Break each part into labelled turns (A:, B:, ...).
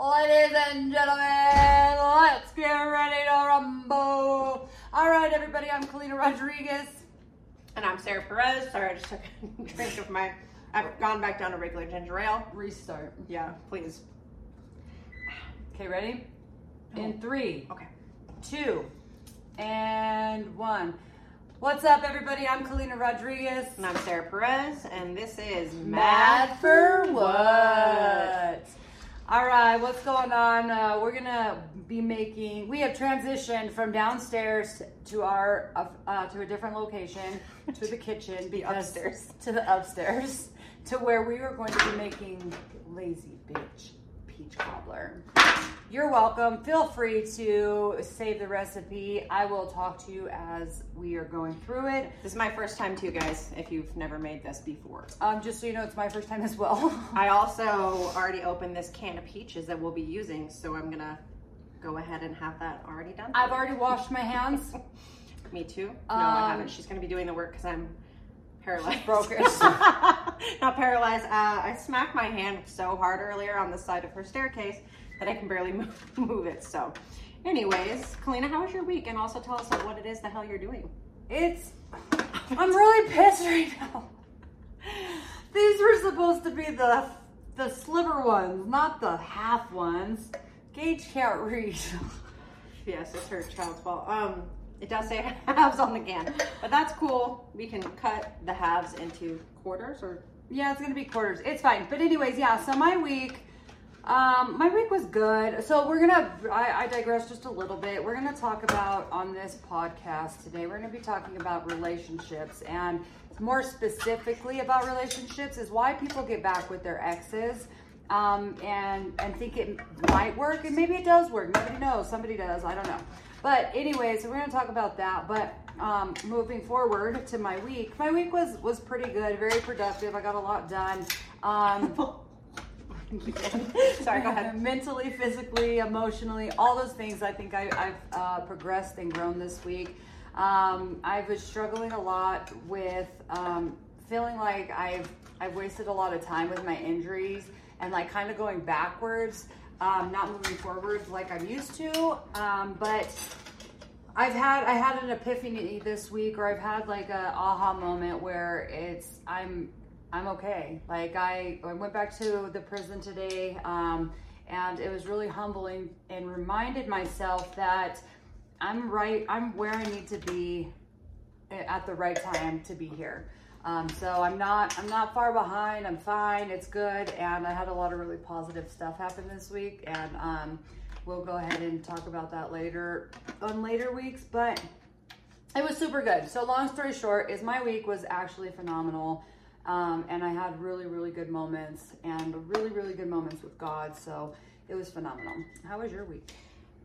A: Ladies and gentlemen, let's get ready to rumble. All right, everybody, I'm Kalina Rodriguez.
B: And I'm Sarah Perez. Sorry, I just took a drink of my. I've gone back down to regular ginger ale.
A: Restart.
B: Yeah, please.
A: Okay, ready? Oh. In three,
B: Okay.
A: two, and one. What's up, everybody? I'm Kalina Rodriguez.
B: And I'm Sarah Perez, and this is
A: Mad for what? All right, what's going on? Uh, we're gonna be making. We have transitioned from downstairs to our uh, uh, to a different location to the kitchen because
B: upstairs.
A: to the upstairs to where we are going to be making lazy bitch peach cobbler. You're welcome. Feel free to save the recipe. I will talk to you as we are going through it.
B: This is my first time too, guys. If you've never made this before,
A: Um, just so you know, it's my first time as well.
B: I also already opened this can of peaches that we'll be using, so I'm gonna go ahead and have that already done.
A: I've already washed my hands.
B: Me too. No, I
A: Um,
B: haven't. She's gonna be doing the work because I'm paralyzed.
A: broken.
B: Not paralyzed. Uh, I smacked my hand so hard earlier on the side of her staircase that I can barely move, move it. So, anyways, Kalina, how was your week? And also tell us what it is the hell you're doing.
A: It's. I'm really pissed right now. These were supposed to be the the sliver ones, not the half ones. Gage can't read.
B: Yes, it's her child's fault. Um, it does say halves on the can, but that's cool. We can cut the halves into quarters or
A: Yeah, it's gonna be quarters. It's fine. But anyways, yeah. So my week, um, my week was good. So we're gonna. I, I digress just a little bit. We're gonna talk about on this podcast today. We're gonna be talking about relationships and more specifically about relationships is why people get back with their exes. Um, and and think it might work, and maybe it does work. Nobody knows. Somebody does. I don't know. But anyway, so we're gonna talk about that. But um, moving forward to my week, my week was was pretty good, very productive. I got a lot done.
B: Sorry, go ahead.
A: Mentally, physically, emotionally, all those things. I think I, I've uh, progressed and grown this week. Um, I was struggling a lot with um, feeling like I've I've wasted a lot of time with my injuries and like kind of going backwards, um, not moving forward like I'm used to. Um, but I've had I had an epiphany this week, or I've had like a aha moment where it's I'm I'm okay. Like I, I went back to the prison today, um, and it was really humbling and reminded myself that I'm right. I'm where I need to be at the right time to be here. Um, so I'm not I'm not far behind. I'm fine. It's good, and I had a lot of really positive stuff happen this week, and um, we'll go ahead and talk about that later on later weeks. But it was super good. So long story short, is my week was actually phenomenal. Um, and I had really, really good moments and really, really good moments with God. So it was phenomenal. How was your week?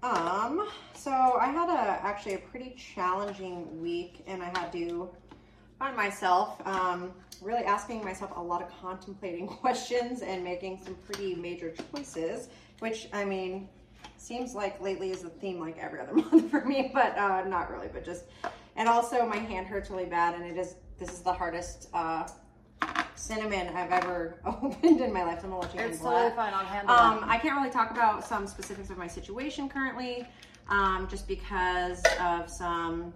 B: Um, so I had a actually a pretty challenging week, and I had to find myself um, really asking myself a lot of contemplating questions and making some pretty major choices. Which I mean, seems like lately is a theme like every other month for me, but uh, not really. But just and also my hand hurts really bad, and it is this is the hardest uh, cinnamon I've ever opened in my life. So I'm gonna let you
A: It's
B: handle
A: totally
B: that.
A: fine. I'll handle
B: Um,
A: it.
B: I can't really talk about some specifics of my situation currently, um, just because of some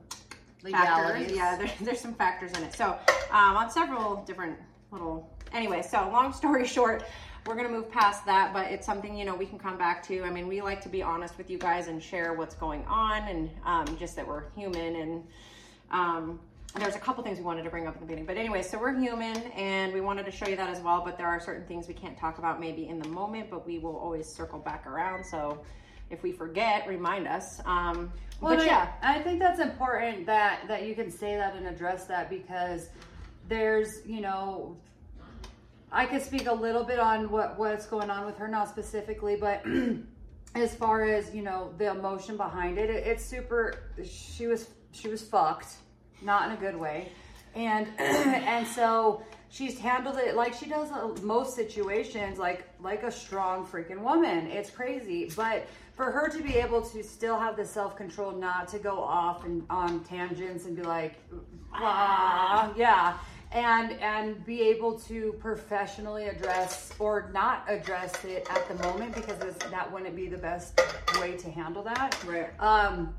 B: factors. Yeah, there, there's some factors in it. So, um, on several different little. Anyway, so long story short, we're gonna move past that, but it's something you know we can come back to. I mean, we like to be honest with you guys and share what's going on, and um, just that we're human and. Um, there's a couple things we wanted to bring up in the beginning, but anyway, so we're human and we wanted to show you that as well. But there are certain things we can't talk about maybe in the moment, but we will always circle back around. So if we forget, remind us. Um,
A: Well,
B: but
A: and
B: yeah,
A: I, I think that's important that that you can say that and address that because there's, you know, I could speak a little bit on what what's going on with her, not specifically, but as far as you know, the emotion behind it, it it's super. She was she was fucked, not in a good way, and and so she's handled it like she does most situations, like like a strong freaking woman. It's crazy, but for her to be able to still have the self control, not to go off and on tangents and be like, ah, yeah, and and be able to professionally address or not address it at the moment because it's, that wouldn't be the best way to handle that.
B: Right.
A: Um,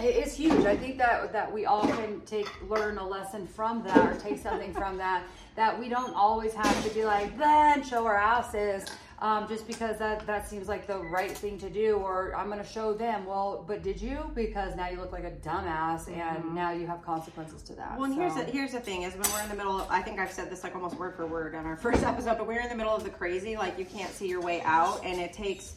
A: it is huge. I think that that we all can take learn a lesson from that or take something from that. That we don't always have to be like then show our asses um, just because that that seems like the right thing to do or I'm going to show them. Well, but did you? Because now you look like a dumbass and now you have consequences to that.
B: Well, and here's the, here's the thing is when we're in the middle of, I think I've said this like almost word for word on our first episode, but we're in the middle of the crazy, like you can't see your way out, and it takes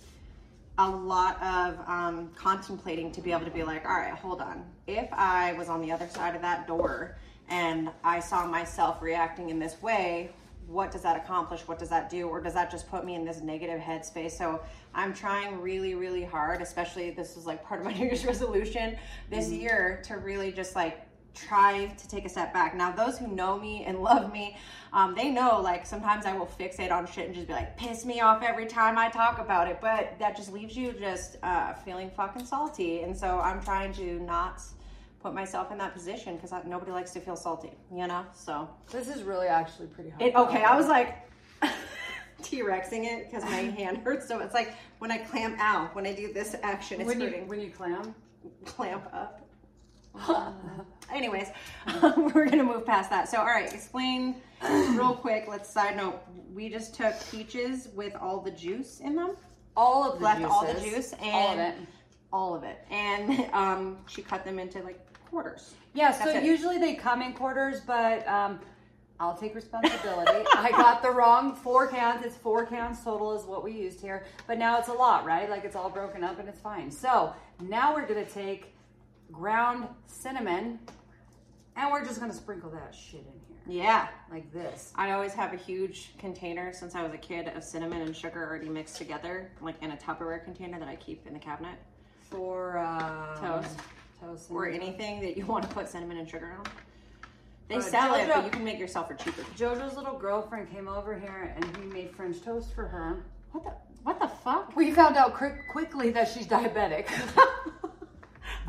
B: a lot of um, contemplating to be able to be like, all right, hold on. If I was on the other side of that door and I saw myself reacting in this way, what does that accomplish? What does that do? Or does that just put me in this negative headspace? So I'm trying really, really hard, especially this is like part of my New Year's resolution this year to really just like try to take a step back. Now, those who know me and love me, um, they know like sometimes I will fixate on shit and just be like, piss me off every time I talk about it. But that just leaves you just uh, feeling fucking salty. And so I'm trying to not put myself in that position because nobody likes to feel salty, you know? So,
A: This is really actually pretty hard.
B: it, okay, I was like, T Rexing it because my hand hurts. So it's like when I clamp out, when I do this action, it's
A: when you
B: hurting.
A: when you clam.
B: clamp up. Anyways, we're gonna move past that. So, all right, explain real quick. Let's side note. We just took peaches with all the juice in them,
A: All of the
B: left
A: juices,
B: all the juice, and
A: all of it.
B: all of it. And um, she cut them into like quarters.
A: Yeah, so
B: it.
A: usually they come in quarters, but um, I'll take responsibility. I got the wrong four cans. It's four cans total is what we used here, but now it's a lot, right? Like it's all broken up and it's fine. So now we're gonna take ground cinnamon, and we're just gonna sprinkle that shit in here
B: Yeah.
A: like this.
B: I always have a huge container since I was a kid of cinnamon and sugar already mixed together, like in a Tupperware container that I keep in the cabinet.
A: For uh,
B: Toast.
A: toast,
B: Or anything that you want to put cinnamon and sugar on. They
A: Uh,
B: sell it, but you can make yourself for cheaper.
A: JoJo's little girlfriend came over here and he made French toast for her.
B: What the what the fuck?
A: We found out quick, quickly that she's diabetic.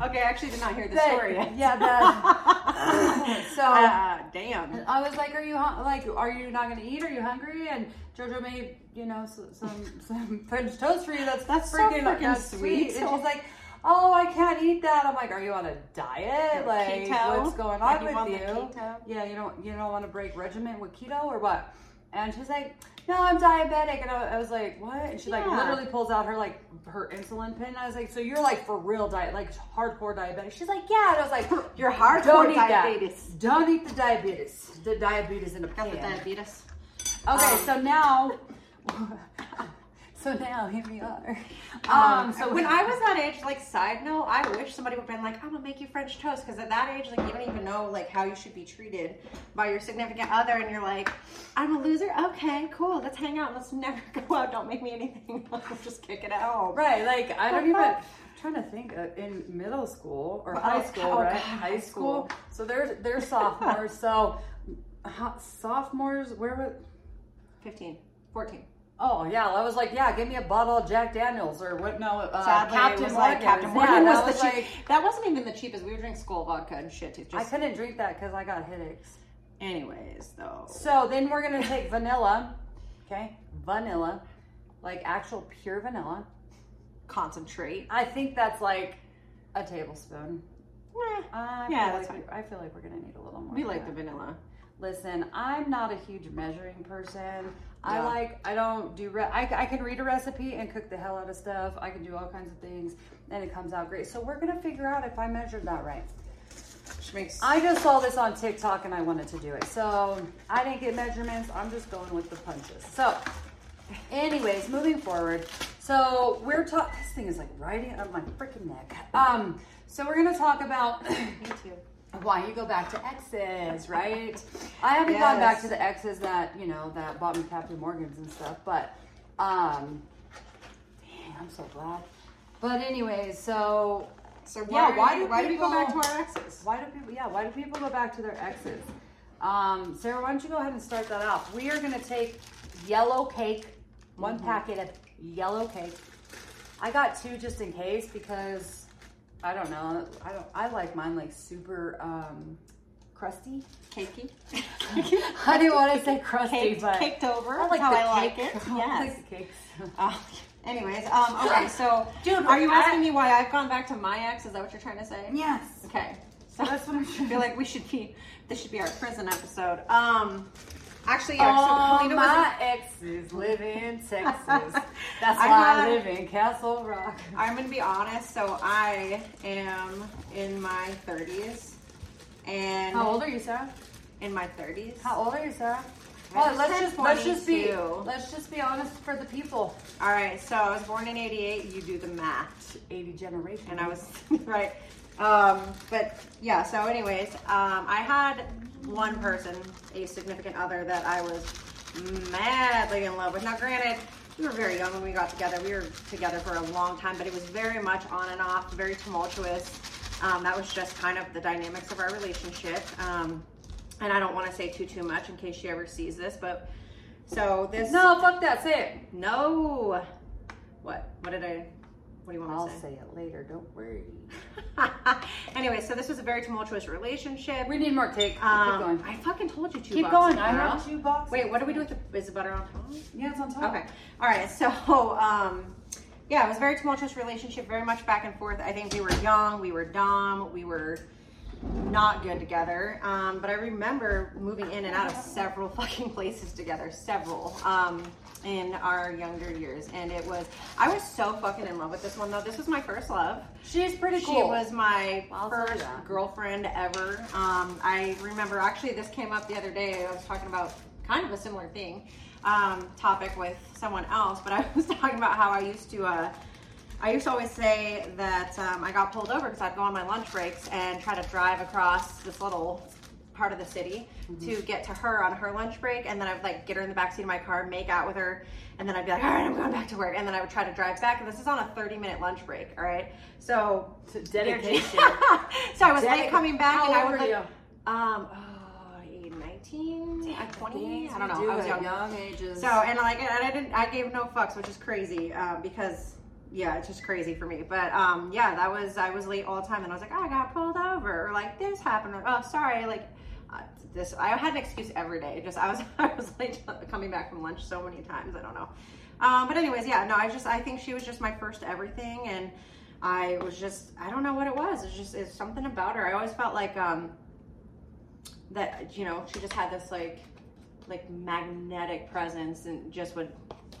B: Okay, I actually did not hear the
A: That-
B: story yet.
A: Yeah, that. so
B: Uh, damn.
A: I was like, "Are you like, are you not gonna eat? Are you hungry?" And JoJo made, you know, some some French toast for you. That's
B: That's so
A: freaking,
B: freaking
A: that's
B: sweet.
A: And she's like, "Oh, I can't eat that." I'm like, "Are you on a diet? Like,
B: Keto?
A: what's going on
B: you
A: with you? Yeah, you don't you don't want to break regiment with keto or what?" And she's like, "No, I'm diabetic." And I, I was like, "What?" And she like literally pulls out her like her insulin pin. I was like, "So you're like for real diet, like hardcore diabetic?" She's like, "Yeah." And I was like,
B: You're hardcore
A: don't eat
B: diabetes.
A: That. Don't eat the diabetes. The diabetes in a
B: Got the diabetes.
A: Okay,
B: Um,
A: so now, so now here we are.
B: Um,
A: Um,
B: so when I was that age, like side note, I wish somebody would have been like, I'm gonna make you French toast, because at that age, like you don't even know like how you should be treated by your significant other, and you're like, I'm a loser. Okay, cool. Let's hang out. Let's never go out. Don't make me anything. I'll just kick it home.
A: right, like I don't even. I'm trying to think uh, in middle school or
B: Oh,
A: high school,
B: oh,
A: right?
B: God,
A: high school.
B: school.
A: So they're they're sophomores. so ho- sophomores, where were?
B: 15, 14.
A: Oh yeah, I was like, yeah, give me a bottle of Jack Daniels or what? No, uh,
B: Sadly,
A: Captain
B: was like
A: Morgan's.
B: Captain
A: Yeah,
B: Morgan
A: that
B: was the cheap.
A: like-
B: that wasn't even the cheapest. We were drinking Skol vodka and shit. It
A: I couldn't drink that because I got headaches.
B: anyways, though.
A: So then we're gonna take vanilla, okay? Vanilla, like actual pure vanilla.
B: Concentrate.
A: I think that's like a tablespoon.
B: Eh,
A: I
B: Yeah,
A: feel
B: that's
A: like we, I feel like we're gonna need a little more.
B: we like the vanilla.
A: Listen, I'm not a huge measuring person. I like I don't do. Re- I I can read a recipe and cook the hell out of stuff. I can do all kinds of things, and it comes out great. So we're gonna figure out if I measured that right.
B: Which makes
A: I just saw this on TikTok and I wanted to do it. So I didn't get measurements. I'm just going with the punches. So, anyways, moving forward. So we're talking. This thing is like riding on my freaking neck. Um. So we're gonna talk about
B: me too.
A: Why you go back to exes, right? I haven't gone back to the exes that you know that bought me Captain Morgans and stuff, but um. Dang, I'm so glad. But anyways, so
B: So
A: Yeah,
B: why,
A: why
B: do why do we go back to
A: people-
B: our exes?
A: why do people? Yeah, why do people go back to their exes? Um, Sarah, why don't you go ahead and start that off? We are to take yellow cake, one packet of yellow cake. I got two just in case because I don't know. I don't. I like mine like super um, crusty.
B: Cakey.
A: I didn't want to say crusty,
B: Caked,
A: but
B: caked over.
A: I like
B: how I like
A: cake.
B: it.
A: I
B: Yes.
A: like the cakes.
B: Oh, anyways, um, okay, so
A: Dude,
B: are you
A: I-
B: asking me why I've gone back to my ex? Is that what you're trying to say?
A: Yes.
B: Okay. So
A: That's what I'm
B: I feel like we should be. This should be our prison episode. Um, actually, yeah. so was.
A: my exes live in Texas. That's why I, live in Castle Rock.
B: I'm gonna be honest. So I am in my 30s, and
A: How old are you, Sarah?
B: in my 30s.
A: How old are you, Sarah? Well, let's just let's just be let's just be honest for the people.
B: All right. So I was born in '88. You do the math.
A: 80 generation.
B: and I was right. Um, but yeah, so anyways, um, I had one person, a significant other that I was madly in love with. Now, granted, we were very young when we got together. We were together for a long time, but it was very much on and off, very tumultuous. Um, that was just kind of the dynamics of our relationship. Um, and I don't want to say too too much in case she ever sees this, but so this
A: No, fuck that. Say it.
B: no what what did I what do you want
A: I'll
B: to say?
A: say it later. Don't worry.
B: anyway, so this was a very tumultuous relationship.
A: We need more cake. Keep
B: Um,
A: going.
B: I fucking told you two.
A: Keep
B: boxes,
A: going. I
B: girl.
A: have two boxes.
B: Wait, what do we do with the? Is the butter on top?
A: Yeah, it's on top.
B: Okay. All right. So, um, yeah, it was a very tumultuous relationship, very much back and forth. I think we were young, we were dumb, we were not good together. Um, but I remember moving in and out of several fucking places together, several, um, in our younger years. And it was, I was so fucking in love with this one though. This was my first love.
A: She's pretty cool.
B: She was my
A: I'll
B: first girlfriend ever. Um, I remember actually this came up the other day. I was talking about kind of a similar thing, um, topic with someone else, but I was talking about how I used to. Uh, I used to always say that um, I got pulled over because I'd go on my lunch breaks and try to drive across this little part of the city
A: Mm-hmm.
B: to get to her on her lunch break, and then I'd like get her in the backseat of my car, make out with her, and then I'd be like, all right, I'm going back to work, and then I would try to drive back. And this is on a 30 minute lunch break, all right. So
A: It's dedication.
B: so I was late
A: Dedic-
B: coming back,
A: How
B: and I would like,
A: you?
B: um, oh, 19, uh, 20,
A: Things
B: I don't know.
A: do
B: I was young.
A: young ages.
B: So and like and I didn't I gave no fucks, which is crazy um, because yeah, it's just crazy for me. But um, yeah, that was I was late all the time, and I was like, oh, I got pulled over, or like this happened, or oh, sorry, like this. I had an excuse every day. Just I was I was late coming back from lunch so many times. I don't know. Um, but anyways, yeah, no, I just I think she was just my first everything, and I was just I don't know what it was. It's just it's something about her. I always felt like um that you know she just had this like like magnetic presence and just would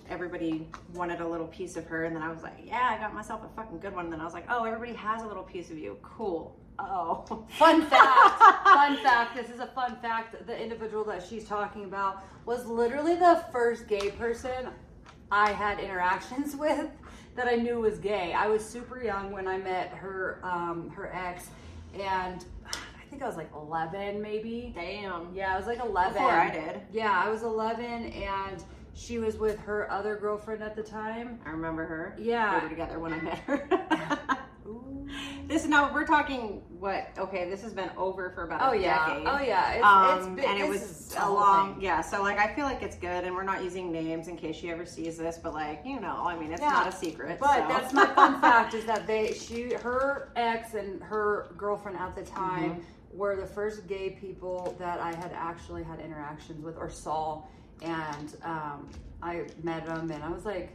B: everybody wanted a little piece of her and then I was like, yeah, I got myself a fucking good one. And then I was like, oh, everybody has a little piece of you. Cool. Oh.
A: Fun fact. fun fact. This is a fun fact. The individual that she's talking about was literally the first gay person I had interactions with that I knew was gay. I was super young when I met her um, her ex, and I think I was like 11 maybe.
B: Damn.
A: Yeah, I was like 11.
B: Before I did.
A: Yeah, I was 11, and she was with her other girlfriend at the time.
B: I remember her.
A: Yeah.
B: We were together when I met her.
A: Ooh.
B: this now we're talking what okay, this has been over for about
A: Oh
B: a
A: yeah.
B: decade.
A: Oh yeah. It's,
B: um,
A: it's been,
B: and it was a long,
A: thing.
B: yeah. So like, I feel like it's good, and we're not using names in case she ever sees this, but like, you know, I mean, it's
A: Yeah.
B: not a secret.
A: But
B: so.
A: that's my fun fact is that they she her ex and her girlfriend at the time
B: Mm-hmm.
A: were the first gay people that I had actually had interactions with or saw, and um, I met them and I was like,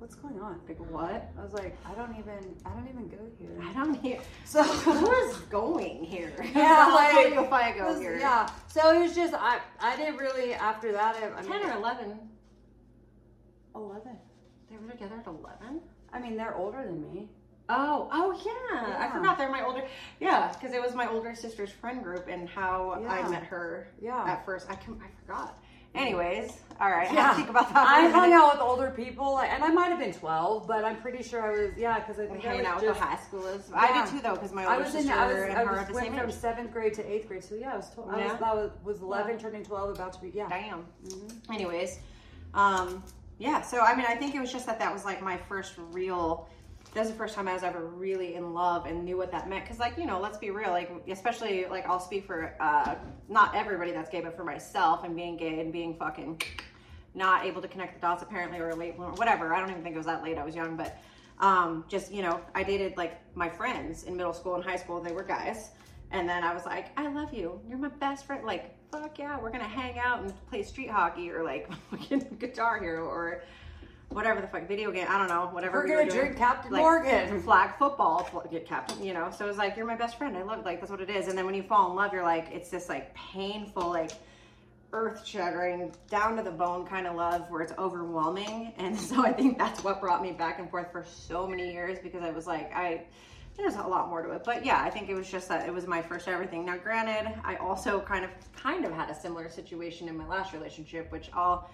A: "What's going on?"
B: like what?
A: I was like, "I don't even I don't even go here."
B: I don't hear.
A: So
B: Who is going here?
A: Yeah, like,
B: if I go here.
A: Yeah. So it was just I I didn't really after that I, I
B: ten
A: mean,
B: or eleven.
A: eleven.
B: They were together at eleven.
A: I mean they're older than me.
B: Oh, oh yeah. I forgot they're my older. Yeah, because it was my older sister's friend group and how I met her
A: Yeah.
B: at first. I can I forgot. Anyways, all right.
A: Yeah,
B: think about that.
A: I hung out with older people, and I might have been twelve, but I'm pretty sure I was. Yeah, because I think I
B: hanging
A: was
B: out with
A: just.
B: the high schoolers. I
A: Yeah.
B: did too though, because my
A: I
B: older
A: was in.
B: sister
A: I was.
B: and
A: I
B: her
A: was
B: are the
A: went
B: same
A: from
B: age.
A: seventh grade to eighth grade. So yeah, I was. Tw- I was. I was, was eleven,
B: Yeah.
A: turning twelve, about to be. Yeah.
B: Damn.
A: Mhm.
B: Anyways, um, yeah. So I mean, I think it was just that that was like my first real. That was the first time I was ever really in love and knew what that meant. Cause like you know, let's be real. Like especially like I'll speak for uh, not everybody that's gay, but for myself and being gay and being fucking not able to connect the dots apparently or late or whatever. I don't even think it was that late. I was young, but um, just you know, I dated like my friends in middle school and high school. They were guys. And then I was like, I love you. You're my best friend. Like, fuck yeah, we're gonna hang out and play street hockey or like fucking Guitar Hero or whatever the fuck video game. I don't know, whatever.
A: We're
B: we
A: gonna drink Captain
B: Like,
A: Morgan.
B: flag football, get captain, you know. So it was like, you're my best friend. I love. Like that's what it is. And then when you fall in love, you're like, it's this like painful, like earth shattering, down to the bone kind of love where it's overwhelming. And so I think that's what brought me back and forth for so many years because I was like, I there's a lot more to it. But yeah, I think it was just that it was my first everything. Now granted, I also kind of kind of had a similar situation in my last relationship, which I'll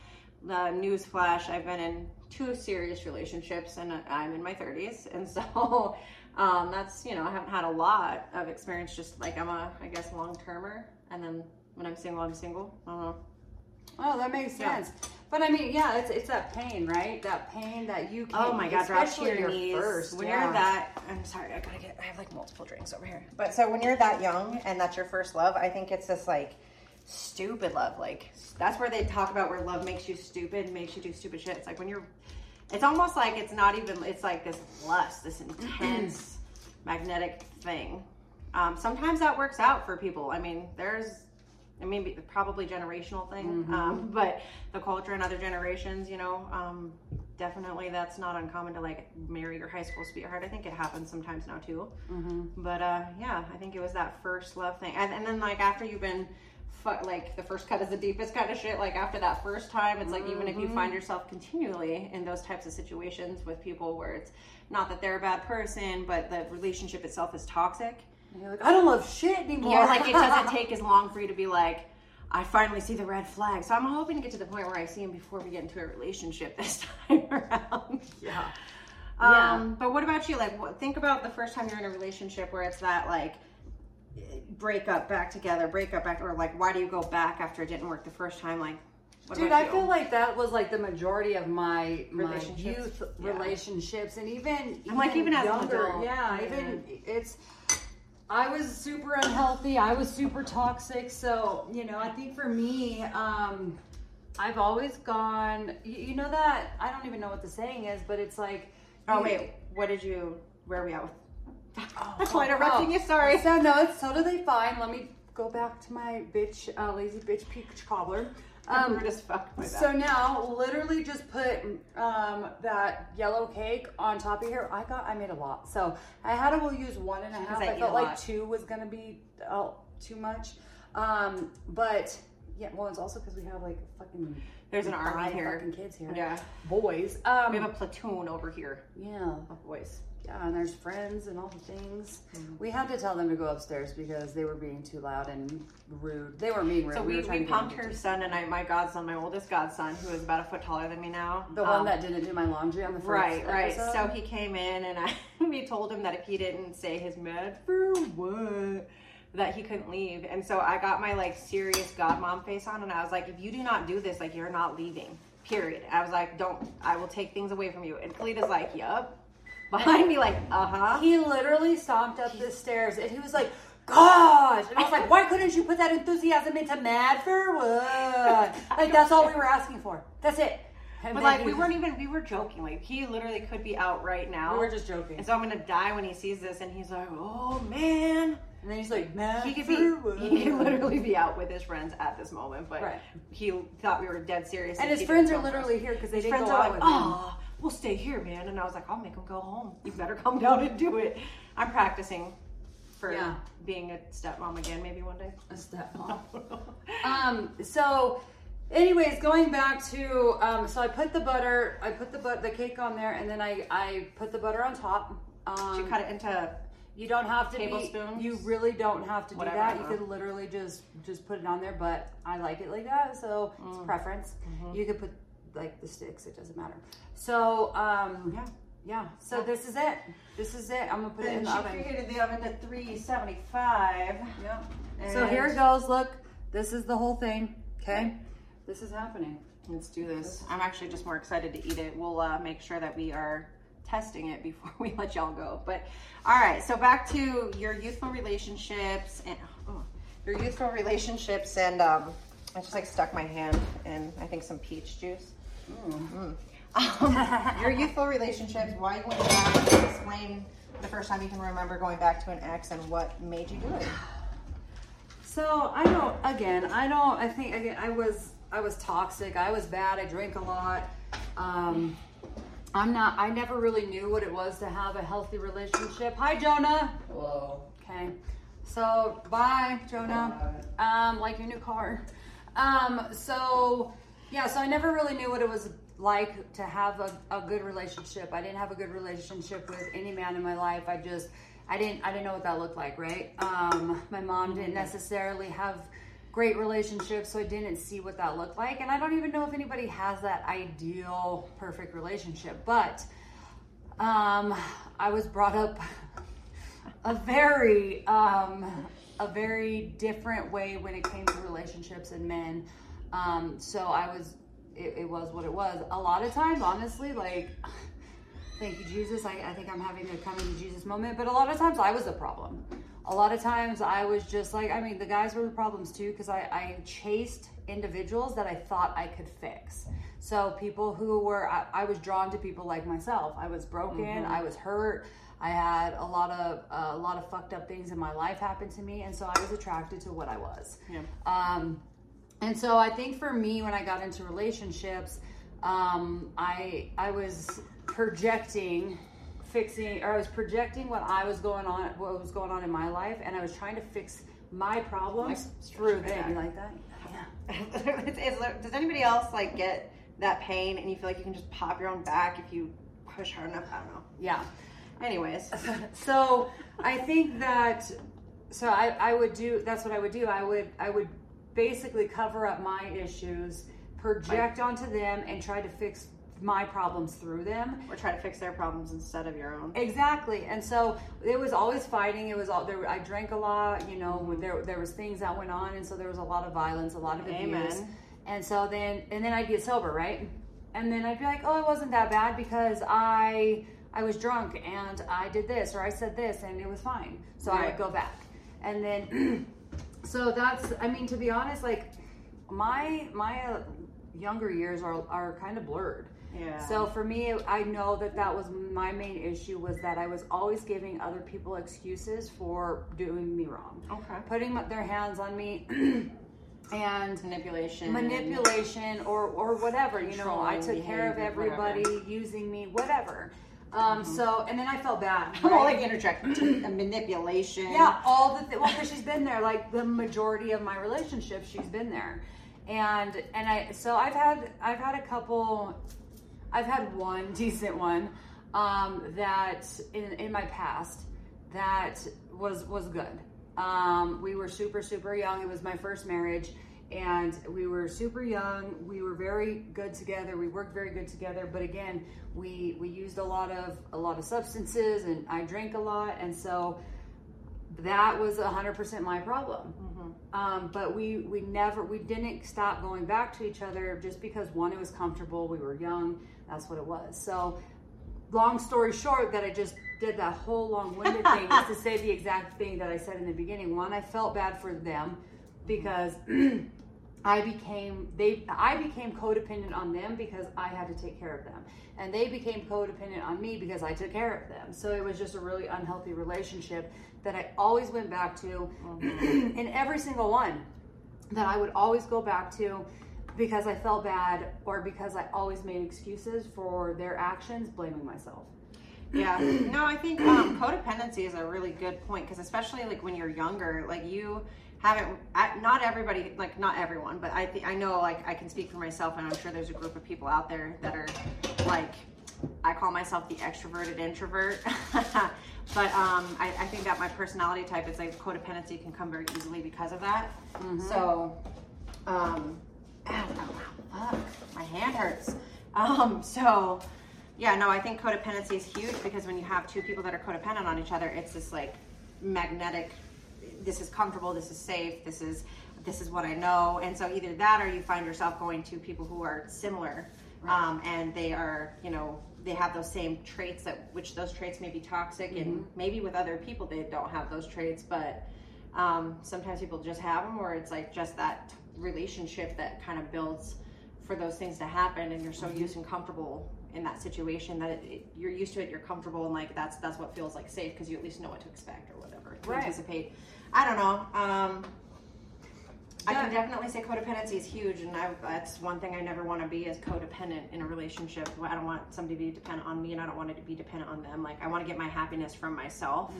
B: the news flash, I've been in two serious relationships and I'm in my 30s. And so um, that's, you know, I haven't had a lot of experience, just like I'm a, I guess, long termer. And then when I'm single, I'm single. I don't know.
A: Oh, that makes
B: Yeah.
A: sense. But I mean, yeah, it's it's that pain, right? That pain that you can't.
B: Oh my God,
A: especially
B: your
A: your
B: knees.
A: first.
B: when
A: yeah.
B: you're that, I'm sorry, I gotta get, I have like multiple drinks over here. But so when you're that young and that's your first love, I think it's this like stupid love. Like that's where they talk about where love makes you stupid, makes you do stupid shit. It's like when you're, it's almost like it's not even, it's like this lust, this intense magnetic thing. Um, sometimes that works out for people. I mean, there's, I mean, probably generational thing, um, but the culture and other generations, you know, um, definitely that's not uncommon to like marry your high school sweetheart. I think it happens sometimes now too. But uh, yeah, I think it was that first love thing, and, and then like after you've been. Like the first cut is the deepest kind of shit. Like after that first time, it's like even if you find yourself continually in those types of situations with people where it's not that they're a bad person, but the relationship itself is toxic.
A: And you're like, I don't love shit anymore.
B: Yeah, like it doesn't take as long for you to be like, I finally see the red flag. So I'm hoping to get to the point where I see him before we get into a relationship this time around.
A: Yeah.
B: Um, but what about you? Like, what, think about the first time you're in a relationship where it's that like break up, back together, break up, back, or like, why do you go back after it didn't work the first time? Like, what
A: Dude,
B: about
A: I feel like that was like the majority of my my youth
B: Yeah.
A: relationships, and even
B: I'm like, even as an
A: younger,
B: adult.
A: yeah, even it's. I was super unhealthy. I was super toxic. So you know, I think for me, um, I've always gone. You, you know that I don't even know what the saying is, but it's like.
B: Oh
A: you-
B: wait, what did you? Where are we at with?
A: Oh,
B: That's why interrupting you. Sorry.
A: So no, it's totally fine. Let me go back to my bitch, uh, lazy bitch peach cobbler.
B: I'm
A: Um,
B: rude as fuck.
A: So now, literally, just put um, that yellow cake on top of here. I got, I made a lot, so I had to will use one and a half.
B: I
A: I, felt like
B: lot.
A: two was gonna be uh, too much, um, but yeah. Well, it's also because we have like fucking
B: There's an army here.
A: fucking kids here.
B: Yeah.
A: boys. Um,
B: We have a platoon over here
A: yeah,
B: of boys.
A: Yeah, and there's friends and all the things.
B: Mm-hmm.
A: We had to tell them to go upstairs because they were being too loud and rude. They were being rude.
B: So we,
A: were
B: we,
A: get
B: pumped her son and I, my godson, my oldest godson, who is about a foot taller than me now.
A: The
B: Um,
A: one that didn't do my laundry on the first
B: Right, right. So he came in and I, we told him that if he didn't say his mad for what, that he couldn't leave. And so I got my like serious godmom face on and I was like, if you do not do this, like you're not leaving. Period. I was like, don't. I will take things away from you. And Kalita's like, yup. Behind me, like, uh huh.
A: He literally stomped up the stairs and he was like, Gosh! And I was like, why couldn't you put that enthusiasm into mad for what? Like, that's all we were asking for. That's it. And
B: But like we weren't even we were joking. Like he literally could be out right now.
A: we were just joking.
B: And so I'm gonna die when he sees this, and he's like, "Oh man."
A: And then he's like, mad
B: He could be,
A: what?
B: he could literally be out with his friends at this moment, but
A: Right.
B: he thought we were dead serious.
A: And
B: he
A: his friends are
B: us.
A: literally here because they
B: His
A: didn't
B: friends
A: go out
B: like,
A: with him.
B: "Oh, we'll stay here, man." And I was like, "I'll make him go home. You better come down and do it." I'm practicing for
A: Yeah.
B: being a stepmom again, maybe one day.
A: A stepmom. Um, so anyways, going back to um, so I put the butter, I put the but the cake on there, and then I I put the butter on top. Um,
B: She cut it into
A: You don't have to
B: Tablespoons?
A: Be, you really don't have to do
B: Whatever,
A: that. You could literally just just put it on there, but I like it like that, so it's
B: Mm.
A: preference.
B: Mm-hmm.
A: You could put like the sticks; it doesn't matter. So um,
B: yeah.
A: yeah. So this is it. This is it. I'm gonna put it in the
B: she
A: oven.
B: preheated the oven to 375.
A: Yeah. So here it goes. Look, this is the whole thing. Okay, this is happening.
B: Let's do this. I'm actually just more excited to eat it. We'll uh, make sure that we are testing it before we let y'all go. But all right, so back to your youthful relationships and oh, your youthful relationships and um, I just like stuck my hand in I think some peach juice. Mm. Um, your youthful relationships, why you went back, explain the first time you can remember going back to an ex and what made you do it.
A: So I don't. Again, I don't. I think again, I was I was toxic. I was bad. I drank a lot. Um, I'm not. I never really knew what it was to have a healthy relationship. Hi, Jonah.
C: Hello.
A: Okay. So bye, Jonah. Um, like your new car. Um, so yeah, so I never really knew what it was like to have a, a good relationship. I didn't have a good relationship with any man in my life. I just I didn't I didn't know what that looked like, right? Um, my mom didn't necessarily have great relationships, so I didn't see what that looked like. And I don't even know if anybody has that ideal perfect relationship. But um, I was brought up a very um, a very different way when it came to relationships and men. Um, so I was it, it was what it was. A lot of times, honestly, like thank you Jesus. I, I think I'm having a coming to Jesus moment, but a lot of times I was the problem. A lot of times I was just like, I mean, the guys were the problems too because I, I chased individuals that I thought I could fix. So people who were, I, I was drawn to people like myself. I was broken. I was hurt. I had a lot of uh, a lot of fucked up things in my life happen to me, and so I was attracted to what I was.
B: Yeah.
A: Um, and so I think for me, when I got into relationships, um, I I was projecting, fixing, or I was projecting what I was going on, what was going on in my life, and I was trying to fix my problems
B: Like,
A: through them.
B: my
A: You like that? Yeah.
B: it's, it's, does anybody else like get that pain and you feel like you can just pop your own back if you push hard enough? I don't know.
A: Yeah.
B: Anyways,
A: so I think that so I, I would do that's what I would do. I would I would basically cover up my issues, project onto them and try to fix my problems through them.
B: or try to fix their problems instead of your own.
A: Exactly. And so it was always fighting. It was all there I drank a lot, you know, there there was things that went on and so there was a lot of violence, a lot of abuse.
B: Amen.
A: And so then and then I'd get sober, right? And then I'd be like, "Oh, it wasn't that bad because I I was drunk and I did this or I said this and it was fine." So I would go back. And then so that's I mean to be honest like my my uh, younger years are are kind of blurred.
B: Yeah.
A: So for me, I know that that was my main issue was that I was always giving other people excuses for doing me wrong,
B: Okay.
A: putting their hands on me, and
B: Manipulation.
A: manipulation or or whatever. You know, I took care of everybody, using me, whatever. Um, So and then I felt bad.
B: I'm all like interjecting. manipulation.
A: Yeah, all the th- well, because she's been there like the majority of my relationships. She's been there, and and I so I've had I've had a couple, I've had one decent one um, that in in my past that was was good. Um, we were super super young. It was my first marriage. And we were super young. We were very good together. We worked very good together. But again, we we used a lot of a lot of substances, and I drank a lot. And so that was 100% my problem um, but we we never we didn't stop going back to each other just because one it was comfortable we were young that's what it was so long story short that i just did that whole long-winded thing just to say the exact thing that i said in the beginning one i felt bad for them because I became they I became codependent on them because I had to take care of them. And they became codependent on me because I took care of them. So it was just a really unhealthy relationship that I always went back to in every single one that I would always go back to because I felt bad or because I always made excuses for their actions, blaming myself.
B: Yeah. No, I think um, codependency is a really good point because especially like when you're younger, like you haven't. I, not everybody, like not everyone, but I think I know like I can speak for myself, and I'm sure there's a group of people out there that are like. I call myself the extroverted introvert, but um, I, I think that my personality type is like codependency can come very easily because of that. So, um, ow, ow, fuck, my hand hurts. Um, so, yeah, no, I think codependency is huge because when you have two people that are codependent on each other, it's this like magnetic. This is comfortable. This is safe. This is this is what I know. And so either that or you find yourself going to people who are similar, um, and they are you know they have those same traits that which those traits may be toxic and maybe with other people they don't have those traits, but um, sometimes people just have them or it's like just that relationship that kind of builds for those things to happen and you're so used and comfortable in that situation that it, it, you're used to it you're comfortable and like that's that's what feels like safe because you at least know what to expect or whatever to
A: Right.
B: anticipate i don't know um I can definitely say codependency is huge, and I, that's one thing I never want to be is codependent in a relationship. I don't want somebody to be dependent on me, and I don't want it to be dependent on them. Like I want to get my happiness from myself.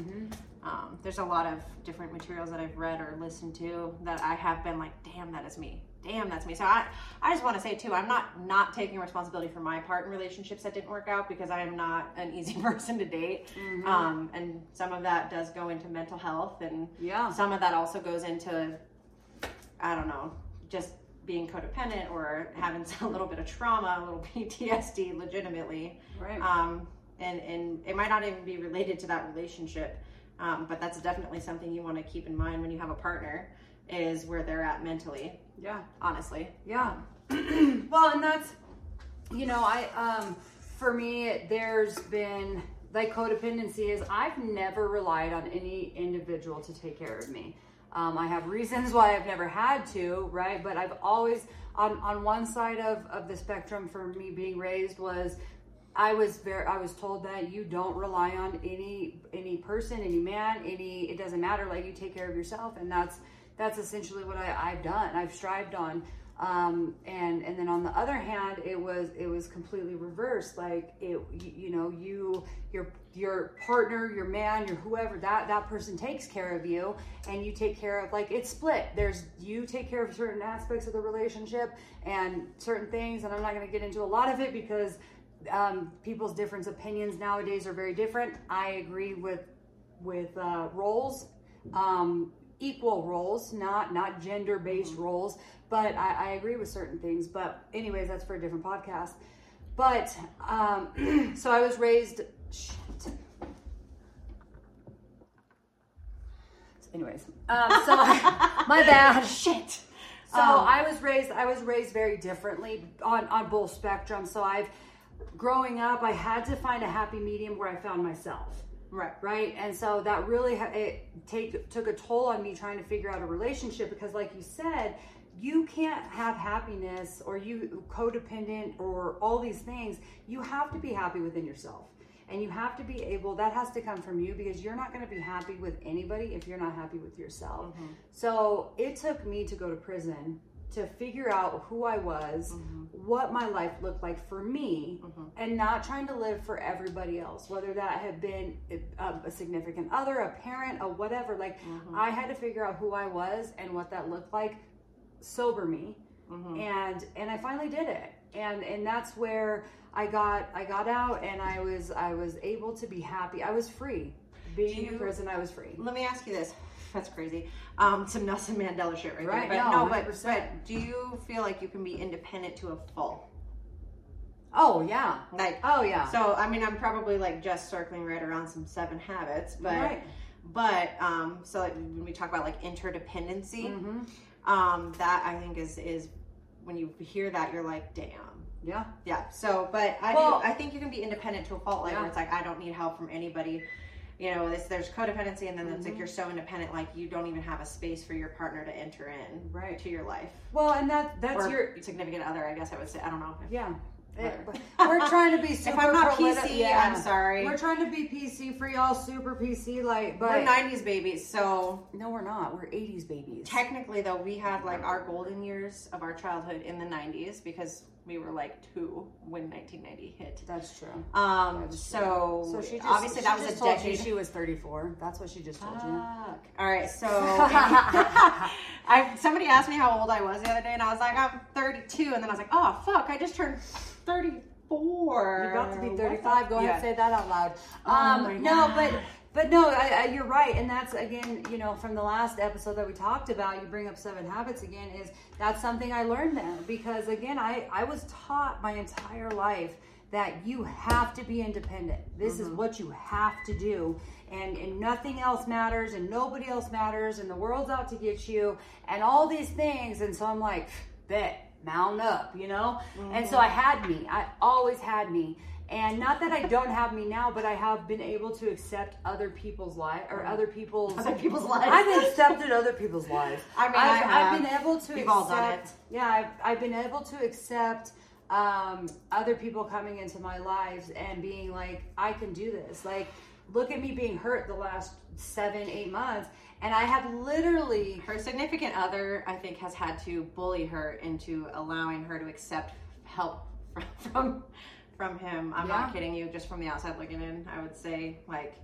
B: Um, there's a lot of different materials that I've read or listened to that I have been like, damn, that is me. Damn, that's me. So I, I just want to say too, I'm not not taking responsibility for my part in relationships that didn't work out because I am not an easy person to date. Um, and some of that does go into mental health, and
A: Yeah.
B: some of that also goes into I don't know, just being codependent or having a little bit of trauma, a little PTSD, legitimately.
A: Right.
B: Um, and and it might not even be related to that relationship, um, but that's definitely something you want to keep in mind when you have a partner, is where they're at mentally.
A: Yeah.
B: Honestly.
A: Yeah. well, and that's, you know, I, um, for me, there's been like codependency is I've never relied on any individual to take care of me. Um, I have reasons why I've never had to, right? But I've always, on, on one side of, of the spectrum for me being raised was I was very I was told that you don't rely on any any person, any man, any it doesn't matter, like you take care of yourself and that's that's essentially what I, I've done. I've strived on. Um, and and then on the other hand, it was it was completely reversed. Like it, you, you know, you your your partner, your man, your whoever that that person takes care of you, and you take care of like it's split. There's you take care of certain aspects of the relationship and certain things, and I'm not going to get into a lot of it because um, people's different opinions nowadays are very different. I agree with with uh, roles, um, equal roles, not not gender based roles. But I, I agree with certain things. But anyways, that's for a different podcast. But um, so I was raised. Shit. Anyways, um, so my bad. Shit. So
B: Um,
A: I was raised. I was raised very differently on on both spectrums. So I've growing up, I had to find a happy medium where I found myself
B: Right.
A: right? And so that really it take took a toll on me trying to figure out a relationship because like you said you can't have happiness or you codependent or all these things. You have to be happy within yourself. And you have to be able that has to come from you because you're not going to be happy with anybody if you're not happy with yourself. Mm-hmm. So it took me to go to prison to figure out who I was, mm-hmm. what my life looked like for me, mm-hmm. and not trying to live for everybody else, whether that had been a, a significant other, a parent, a whatever. Like, mm-hmm. I had to figure out who I was and what that looked like, sober me, and and I finally did it. And and that's where I got I got out and I was I was able to be happy. I was free. Being
B: you-
A: in prison, I was free.
B: Let me ask you this. That's crazy. Um, some Nelson Mandela shit right,
A: Right,
B: there. But
A: no,
B: no, but, but do you feel like you can be independent to a fault?
A: Oh yeah.
B: Like,
A: Oh yeah.
B: so I mean, I'm probably like just circling right around some seven habits, but
A: Right.
B: but um, so like when we talk about like interdependency,
A: hmm
B: um, that I think is is when you hear that you're like, damn.
A: Yeah.
B: Yeah. So, but I
A: Well-
B: do. I think you can be independent to a fault, like
A: Yeah.
B: where it's like I don't need help from anybody. You know, this, there's codependency, and then it's
A: Mm-hmm.
B: like you're so independent, like you don't even have a space for your partner to enter in
A: Right.
B: to your life
A: Well, and that that's
B: or
A: your
B: significant other. I guess I would say. I don't know. If,
A: yeah. It- we're trying to be super.
B: if I'm not PC,
A: yeah.
B: I'm sorry.
A: We're trying to be PC for y'all, super PC like, but
B: We're '90s babies, so
A: no, we're not. We're '80s babies.
B: technically, though, we had like our golden years of our childhood in the '90s because we were like two when 1990 hit.
A: That's true.
B: Um,
A: That's
B: so,
A: So she just,
B: obviously
A: she
B: that was a
A: told
B: decade.
A: You she was 34. That's what she just told you.
B: Fuck. All right, so I somebody asked me how old I was the other day, and I was like, I'm 32, and then I was like, oh fuck, I just turned 34.
A: You're about to be 35. Go ahead and say that out loud.
B: Oh
A: Um,
B: my
A: no, but but no, I, I, you're right, and that's again, you know, from the last episode that we talked about. You bring up seven habits again. Is that's something I learned then because again, I I was taught my entire life that you have to be independent. This is mm-hmm. what you have to do. And, and nothing else matters and nobody else matters and the world's out to get you and all these things and so i'm like bet mount up you know? And so i had me. I always had me. And not that i don't have me now but i have been able to accept other people's life or other people's
B: Other people's lives.
A: i've accepted other people's lives.
B: I mean,
A: I've, I've been able to
B: We've all done
A: accept yeah I've, I've been able to accept um, other people coming into my lives and being like, I can do this. Like, look at me being hurt the last seven, eight months. And I have literally
B: her significant other, I think, has had to bully her into allowing her to accept help from from, from him. I'm
A: Yeah.
B: not kidding you. Just from the outside looking in, I would say like,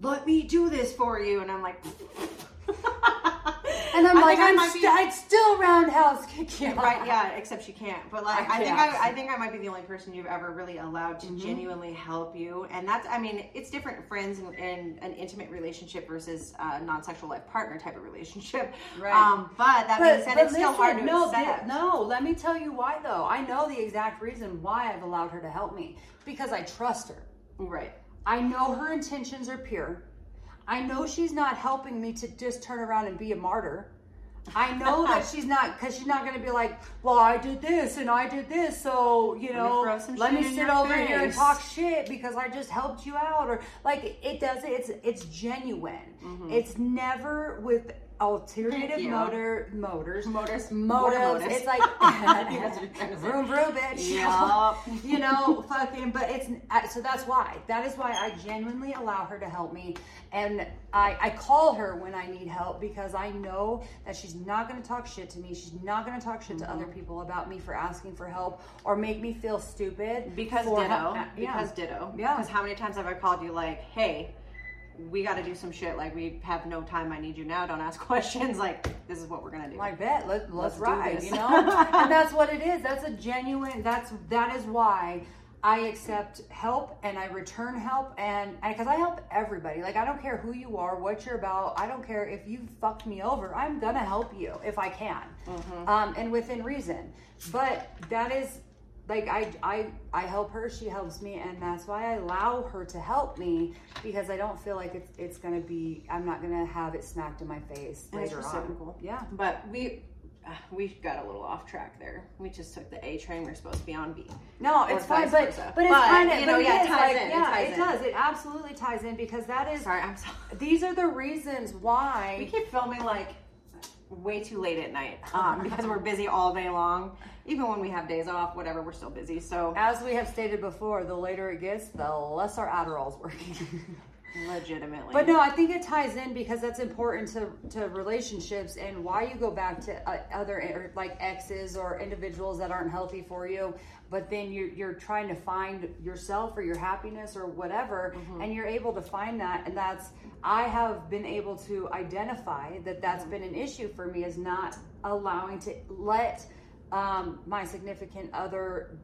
B: "Let me do this for you," and I'm like.
A: And I'm
B: I
A: like, I'm
B: might be-
A: I'd still roundhouse kick you.
B: Right, yeah, except she can't. But like,
A: I
B: I, think. I, I think I might be the only person you've ever really allowed to
A: Mm-hmm.
B: genuinely help you, and that's, I mean, it's different friends and, and an intimate relationship versus a non-sexual life partner type of relationship.
A: Right.
B: Um, but that being said, it's still hard to
A: no,
B: accept.
A: thi- no, let me tell you why though. I know the exact reason why I've allowed her to help me because I trust her.
B: Right.
A: I know her intentions are pure. I know she's not helping me to just turn around and be a martyr. I know that she's not because she's not going to be like, well, I did this and I did this, so you know,
B: throw some
A: let me sit over here and talk shit because I just helped you out, or like it does. It's it's genuine. It's never with
B: Mm-hmm.
A: Motor motors
B: Motors.
A: Motives. It's like
B: I think you're trying to say.
A: vroom vroom, bitch.
B: Yup.
A: you know, fucking. But it's uh, so that's why. That is why I genuinely allow her to help me, and I I call her when I need help because I know that she's not going to talk shit to me. She's not going to talk shit to other
B: Mm-hmm.
A: people about me for asking for help or make me feel stupid.
B: Because ditto.
A: uh, yeah.
B: Because ditto.
A: Yeah.
B: Because how many times have I called you like, hey, we got to do some shit. Like we have no time. I need you now. Don't ask questions. Like this is what we're gonna do.
A: I bet. Let, let's,
B: Let's do
A: ride, you know? and that's what it is. That's a genuine, that's, that is why I accept help and I return help and, because I help everybody. Like, I don't care who you are, what you're about. I don't care if you fucked me over. I'm gonna help you if I can. Um, and within reason. But that is, like I, I I help her, she helps me, and that's why I allow her to help me because I don't feel like it's it's gonna be I'm not gonna have it smacked in my face
B: And
A: later on. Yeah.
B: But we. uh, We got a little off track there. We just took the A train. We're supposed to be on B.
A: No, it's fine, but
B: versa.
A: but it's kind of
B: you know,
A: but it
B: yeah, ties
A: like,
B: in, it
A: Yeah,
B: ties
A: it
B: in.
A: does. It absolutely ties in because that is
B: Sorry, I'm sorry.
A: these are the reasons why.
B: We keep filming like way too late at night um, because we're busy all day long. Even when we have days off, whatever, we're still busy. So
A: as we have stated before, the later it gets, the less our Adderall's working.
B: legitimately,
A: But no, I think it ties in because that's important to, to relationships and why you go back to uh, other or like exes or individuals that aren't healthy for you. But then you're, you're trying to find yourself or your happiness or whatever, and you're able to find that. And that's, I have been able to identify that that's been an issue for me is not allowing to let um, my significant other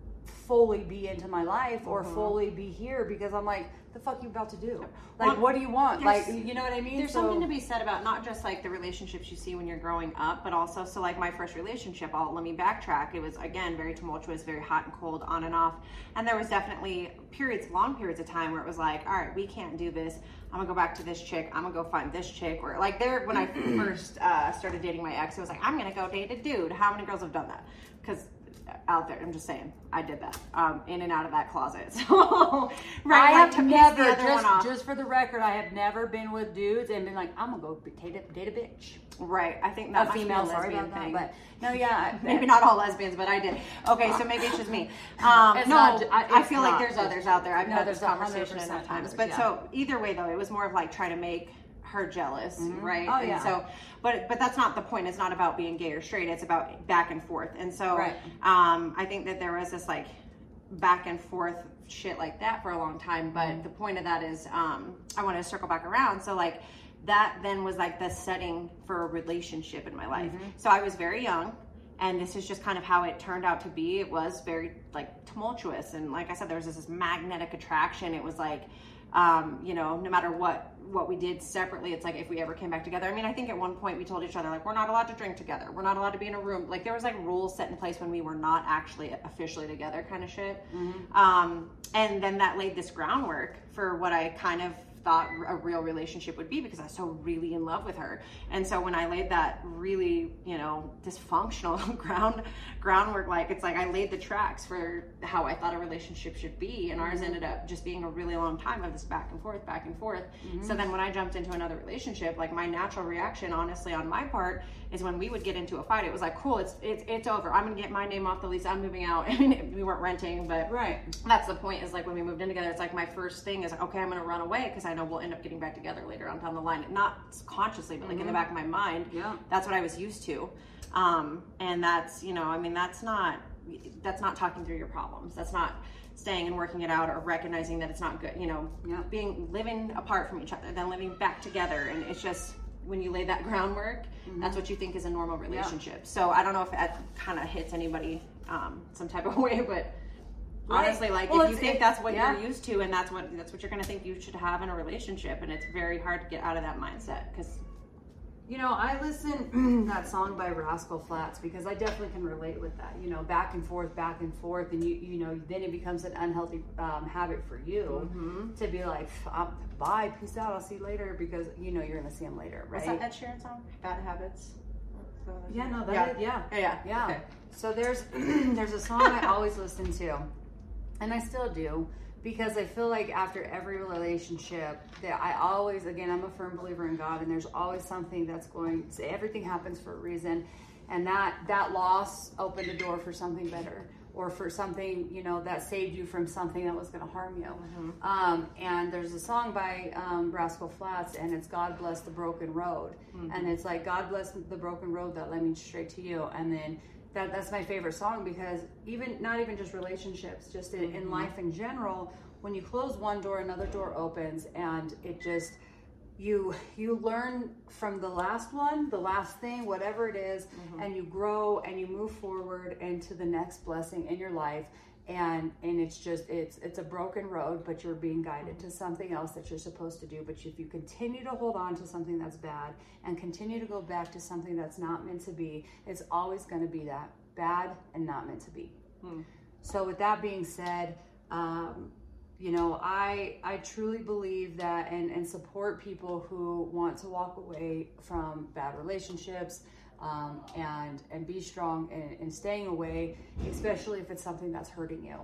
A: fully be into my life or fully be here because I'm like, the fuck you about to do? Like,
B: Well,
A: what do you want? Like, you know what I mean?
B: There's
A: So-
B: something to be said about not just like the relationships you see when you're growing up, but also so like my first relationship. I'll let me backtrack. It was again very tumultuous, very hot and cold, on and off, and there was definitely periods, long periods of time where it was like, all right, we can't do this. I'm gonna go back to this chick. I'm gonna go find this chick. Or like there, when I first uh, started dating my ex, it was like, I'm gonna go date a dude. How many girls have done that? Because out there, I'm just saying, I did that, um, in and out of that closet. So, right,
A: I
B: like,
A: have never,
B: the other one
A: just, just for the record, I have never been with dudes and been like, I'm gonna go date a, date a bitch.
B: Right. I think that
A: A female,
B: lesbian
A: about that.
B: thing.
A: But no, yeah.
B: Maybe not all lesbians, but I did. Okay, so maybe it's just me. Um,
A: It's
B: no,
A: not
B: I,
A: I-
B: feel like there's others out there. I've
A: No,
B: had this conversation enough times. But
A: yeah.
B: so either way, though, it was more of like trying to make her jealous, right?
A: Oh,
B: and
A: yeah.
B: so, but but that's not the point. It's not about being gay or straight. It's about back and forth. And so,
A: Right.
B: um, I think that there was this like back and forth shit like that for a long time. But
A: Mm-hmm.
B: the point of that is, um, I want to circle back around. So like that then was like the setting for a relationship in my life.
A: Mm-hmm.
B: So I was very young. And this is just kind of how it turned out to be. It was very like tumultuous, and like I said, there was this magnetic attraction. It was like, um, you know, no matter what what we did separately, it's like if we ever came back together. I mean, I think at one point we told each other like we're not allowed to drink together. We're not allowed to be in a room. Like there was like rules set in place when we were not actually officially together, kind of shit. Um, and then that laid this groundwork for what I kind of thought a real relationship would be because I was so really in love with her. And so when I laid that really, you know, dysfunctional ground groundwork, like it's like I laid the tracks for how I thought a relationship should be, and ours mm-hmm. ended up just being a really long time of this back and forth, back and forth. So mm-hmm. then when I jumped into another relationship, like my natural reaction, honestly, on my part, is when we would get into a fight, it was like, cool, it's it's, it's over. I'm gonna get my name off the lease. I'm moving out. I mean, we weren't renting, but
A: Right.
B: that's the point. Is like when we moved in together, it's like my first thing is okay, I'm gonna run away because I know we'll end up getting back together later on down the line. Not consciously, but like in the back of my mind.
A: Yeah.
B: That's what I was used to, um, and that's you know, I mean, that's not that's not talking through your problems. That's not staying and working it out or recognizing that it's not good. You know,
A: Yeah.
B: being living apart from each other, then living back together, and it's just when you lay that groundwork, that's what you think is a normal relationship. So I don't know if that kind of hits anybody um, some type of way, but honestly, like
A: Well,
B: if you think
A: it-
B: that's what
A: yeah.
B: you're used to, and that's what that's what you're gonna think you should have in a relationship, and it's very hard to get out of that mindset because
A: You know, I listen that song by Rascal Flatts because I definitely can relate with that. You know, back and forth, back and forth, and you you know, then it becomes an unhealthy um, habit for you
B: Mm-hmm.
A: to be like, bye, peace out, I'll see you later because you know you're gonna see him later, right?
B: what's that Ed Sheeran song? Bad Habits.
A: Yeah, no, that
B: Yeah.
A: is- yeah.
B: Yeah,
A: Yeah.
B: Okay.
A: So there's there's a song I always listen to, and I still do because I feel like after every relationship that I always again I'm a firm believer in God, and there's always something that's going. Everything happens for a reason, and that that loss opened a door for something better. Or for something, you know, that saved you from something that was going to harm you. Um, and there's a song by um, Rascal Flatts, and it's "God Bless the Broken Road," and it's like "God bless the broken road that led me straight to you." And then that that's my favorite song because even not even just relationships, just in, in mm-hmm. life in general, when you close one door, another door opens, and it just you you learn from the last one, the last thing, whatever it is, mm-hmm. and you grow and you move forward into the next blessing in your life. And and it's just it's it's a broken road, but you're being guided to something else that you're supposed to do. But if you continue to hold on to something that's bad and continue to go back to something that's not meant to be, it's always going to be that bad and not meant to be. So with that being said, um, you know, I I truly believe that and and support people who want to walk away from bad relationships. Um, and and be strong and, in staying away, especially if it's something that's hurting you.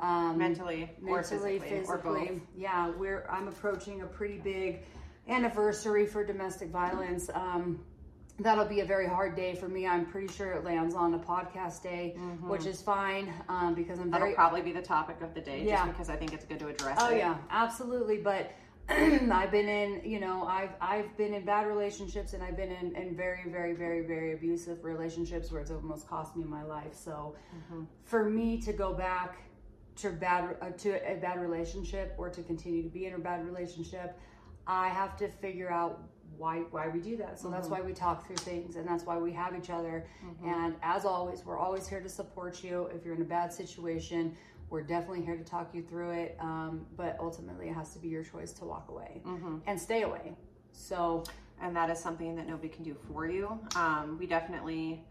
A: Um,
B: mentally, or
A: mentally,
B: physically, or both.
A: Yeah, we're I'm approaching a pretty big anniversary for domestic violence. Um, that'll be a very hard day for me. I'm pretty sure it lands on a podcast day, which is fine um, because I'm
B: That'll
A: very
B: probably be the topic of the day,
A: Yeah.
B: just because I think it's good to address
A: Oh
B: it.
A: yeah, absolutely. But I've been in, you know, I've I've been in bad relationships, and I've been in, in very, very, very, very abusive relationships where it's almost cost me my life. So, mm-hmm. for me to go back to bad uh, to a bad relationship or to continue to be in a bad relationship, I have to figure out why why we do that. So that's mm-hmm. why we talk through things, and that's why we have each other. Mm-hmm. And as always, we're always here to support you if you're in a bad situation. We're definitely here to talk you through it, um, but ultimately it has to be your choice to walk away and stay away. So
B: and that is something that nobody can do for you. Um, we definitely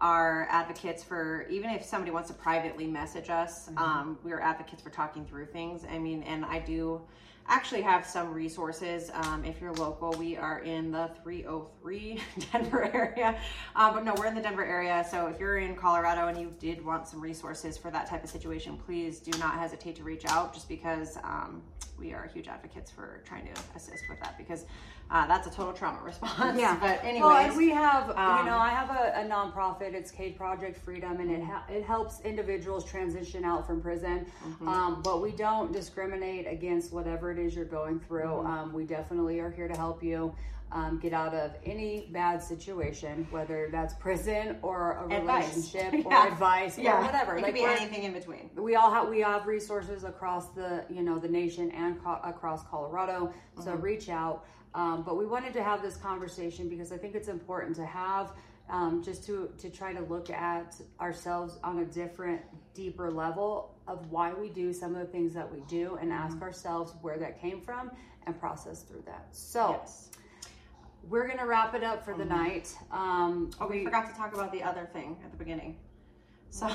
B: are advocates for even if somebody wants to privately message us, um, we are advocates for talking through things. I mean, and I do actually have some resources. Um, if you're local, we are in the 303 Denver area. Uh, but no, we're in the Denver area. So if you're in Colorado and you did want some resources for that type of situation, please do not hesitate to reach out just because um, we are huge advocates for trying to assist with that because uh, that's a total trauma response.
A: Yeah.
B: But anyway,
A: well, and we have,
B: um,
A: you know, I have a, a nonprofit. It's Cade Project Freedom, and it ha- it helps individuals transition out from prison.
B: Mm-hmm.
A: Um, but we don't discriminate against whatever it is you're going through.
B: Mm-hmm.
A: Um, we definitely are here to help you. Um, get out of any bad situation, whether that's prison or a
B: Advice.
A: relationship
B: Yeah.
A: or advice
B: yeah,
A: or whatever.
B: It could be anything in between.
A: we all have we have resources across the you know the nation and co- across Colorado. So
B: Mm-hmm.
A: reach out. Um, but we wanted to have this conversation because I think it's important to have um, just to to try to look at ourselves on a different, deeper level of why we do some of the things that we do, and
B: Mm-hmm.
A: ask ourselves where that came from and process through that. So
B: Yes.
A: We're gonna wrap it up for the night. Um,
B: Oh, we forgot to talk about the other thing at the beginning. So,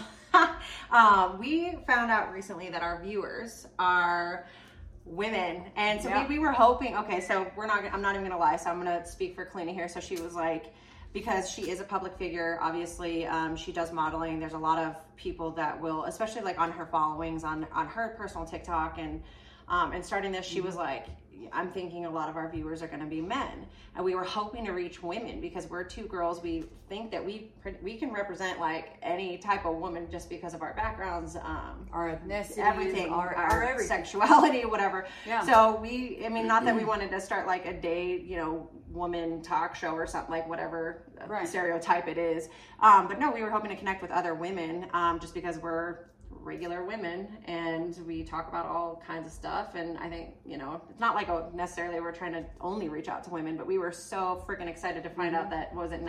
B: um, we found out recently that our viewers are women, and so
A: Yeah.
B: we, we were hoping. Okay, so we're not. I'm not even gonna lie. So I'm gonna speak for Kalina here. So she was like, because she is a public figure. Obviously, um, she does modeling. There's a lot of people that will, especially like on her followings on on her personal TikTok and Um, and starting this, she was like, I'm thinking a lot of our viewers are going to be men, and we were hoping to reach women because we're two girls. We think that we we can represent like any type of woman just because of our backgrounds, um,
A: our ethnicity,
B: everything,
A: our,
B: our,
A: our
B: sexuality, whatever.
A: Yeah.
B: So we, I mean, not that we wanted to start like a day, you know, woman talk show or something like whatever
A: Right.
B: stereotype it is. Um, but no, we were hoping to connect with other women, um, just because we're regular women and we talk about all kinds of stuff. And i think you know it's not like oh, necessarily we're trying to only reach out to women but we were so freaking excited to find out mm-hmm. that was it